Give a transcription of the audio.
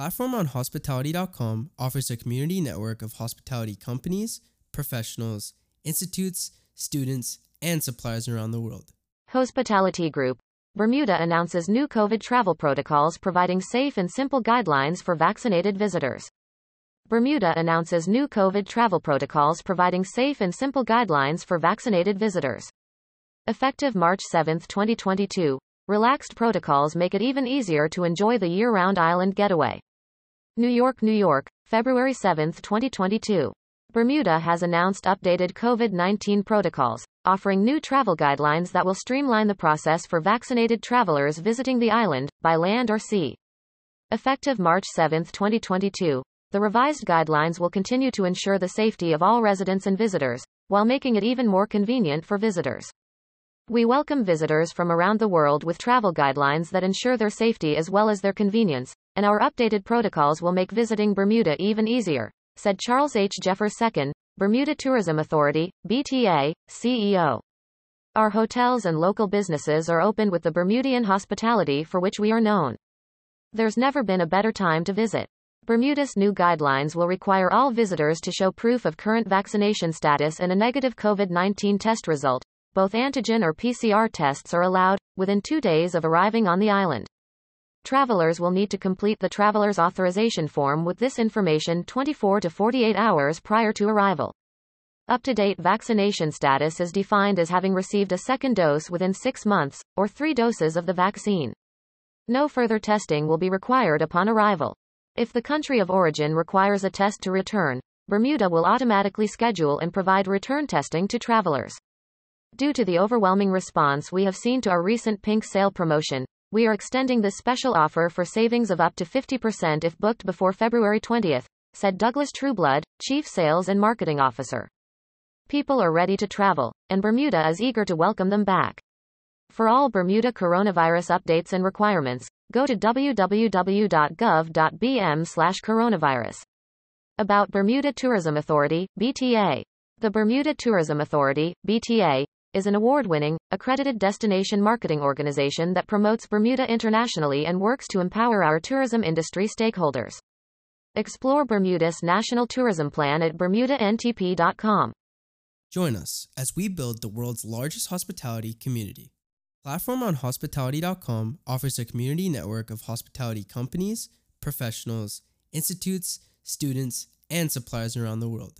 Platform on Hospitality.com offers a community network of hospitality companies, professionals, institutes, students, and suppliers around the world. Hospitality Group. Bermuda announces new COVID travel protocols providing safe and simple guidelines for vaccinated visitors. Bermuda announces new COVID travel protocols providing safe and simple guidelines for vaccinated visitors. Effective March 7, 2022, relaxed protocols make it even easier to enjoy the year round island getaway. New York, New York, February 7, 2022. Bermuda has announced updated COVID 19 protocols, offering new travel guidelines that will streamline the process for vaccinated travelers visiting the island, by land or sea. Effective March 7, 2022, the revised guidelines will continue to ensure the safety of all residents and visitors, while making it even more convenient for visitors. We welcome visitors from around the world with travel guidelines that ensure their safety as well as their convenience, and our updated protocols will make visiting Bermuda even easier, said Charles H. Jeffers II, Bermuda Tourism Authority, BTA, CEO. Our hotels and local businesses are open with the Bermudian hospitality for which we are known. There's never been a better time to visit. Bermuda's new guidelines will require all visitors to show proof of current vaccination status and a negative COVID 19 test result. Both antigen or PCR tests are allowed, within two days of arriving on the island. Travelers will need to complete the traveler's authorization form with this information 24 to 48 hours prior to arrival. Up to date vaccination status is defined as having received a second dose within six months, or three doses of the vaccine. No further testing will be required upon arrival. If the country of origin requires a test to return, Bermuda will automatically schedule and provide return testing to travelers. Due to the overwhelming response we have seen to our recent pink sale promotion, we are extending this special offer for savings of up to 50% if booked before February 20th, said Douglas Trueblood, Chief Sales and Marketing Officer. People are ready to travel, and Bermuda is eager to welcome them back. For all Bermuda coronavirus updates and requirements, go to www.gov.bm/coronavirus. About Bermuda Tourism Authority, BTA. The Bermuda Tourism Authority, BTA, is an award-winning, accredited destination marketing organization that promotes Bermuda internationally and works to empower our tourism industry stakeholders. Explore Bermuda's National Tourism Plan at bermudaNTP.com. Join us as we build the world's largest hospitality community. Platform on Hospitality.com offers a community network of hospitality companies, professionals, institutes, students, and suppliers around the world.